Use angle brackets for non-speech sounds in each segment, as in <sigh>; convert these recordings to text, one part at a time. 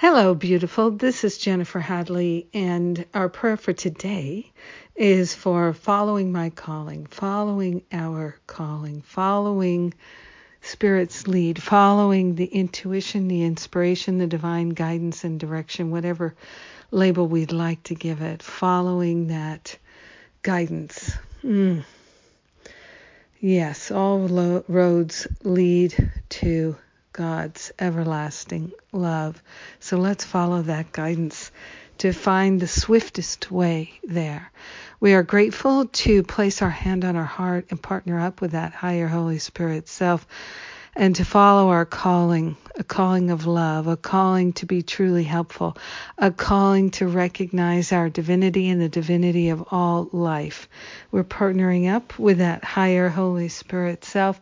Hello, beautiful. This is Jennifer Hadley, and our prayer for today is for following my calling, following our calling, following Spirit's lead, following the intuition, the inspiration, the divine guidance and direction, whatever label we'd like to give it, following that guidance. Mm. Yes, all lo- roads lead to God's everlasting love. So let's follow that guidance to find the swiftest way there. We are grateful to place our hand on our heart and partner up with that higher Holy Spirit self and to follow our calling, a calling of love, a calling to be truly helpful, a calling to recognize our divinity and the divinity of all life. We're partnering up with that higher Holy Spirit self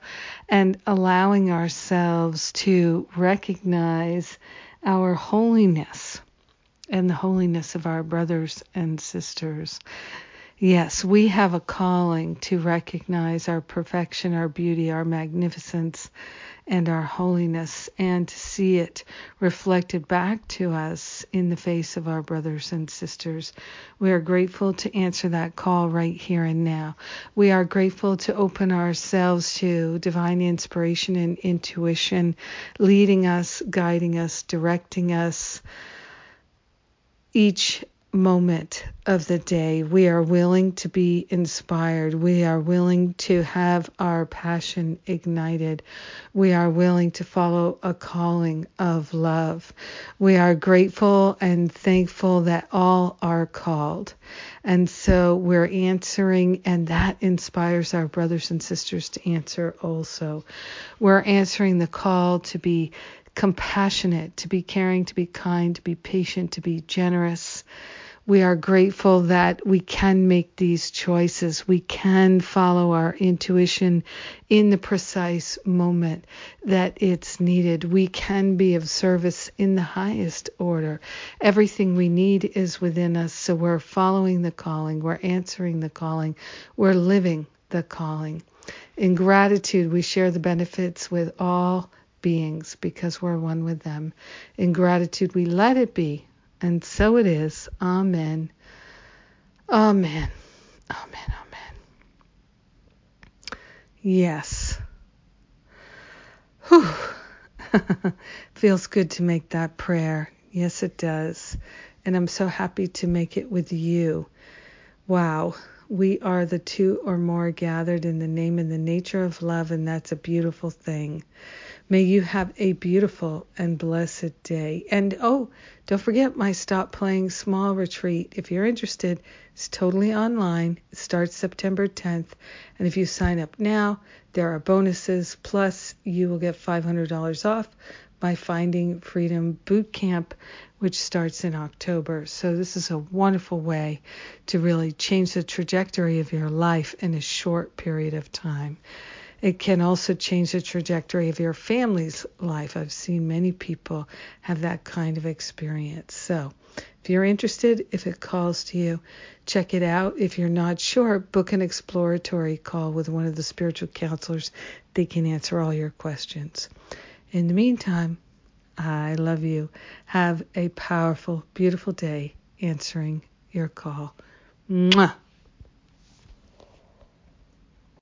and allowing ourselves to recognize our holiness and the holiness of our brothers and sisters. Yes, we have a calling to recognize our perfection, our beauty, our magnificence, and our holiness, and to see it reflected back to us in the face of our brothers and sisters. We are grateful to answer that call right here and now. We are grateful to open ourselves to divine inspiration and intuition, leading us, guiding us, directing us each moment of the day. We are willing to be inspired. We are willing to have our passion ignited. We are willing to follow a calling of love. We are grateful and thankful that all are called. And so we're answering, and that inspires our brothers and sisters to answer also. We're answering the call to be compassionate, to be caring, to be kind, to be patient, to be generous we are grateful that we can make these choices. We can follow our intuition in the precise moment that it's needed. We can be of service in the highest order. Everything we need is within us. So we're following the calling, we're answering the calling, we're living the calling. In gratitude, we share the benefits with all beings because we're one with them. In gratitude, we let it be and so it is. Amen. Amen. Amen. Amen. Yes. Whew. <laughs> Feels good to make that prayer. Yes, it does. And I'm so happy to make it with you. Wow. We are the two or more gathered in the name and the nature of love, and that's a beautiful thing. May you have a beautiful and blessed day. And oh, don't forget my Stop Playing Small retreat. If you're interested, it's totally online. It starts September 10th. And if you sign up now, there are bonuses. Plus, you will get $500 off by Finding Freedom Boot Camp, which starts in October. So, this is a wonderful way to really change the trajectory of your life in a short period of time. It can also change the trajectory of your family's life. I've seen many people have that kind of experience. So, if you're interested, if it calls to you, check it out. If you're not sure, book an exploratory call with one of the spiritual counselors. They can answer all your questions. In the meantime, I love you. Have a powerful, beautiful day answering your call. Mwah.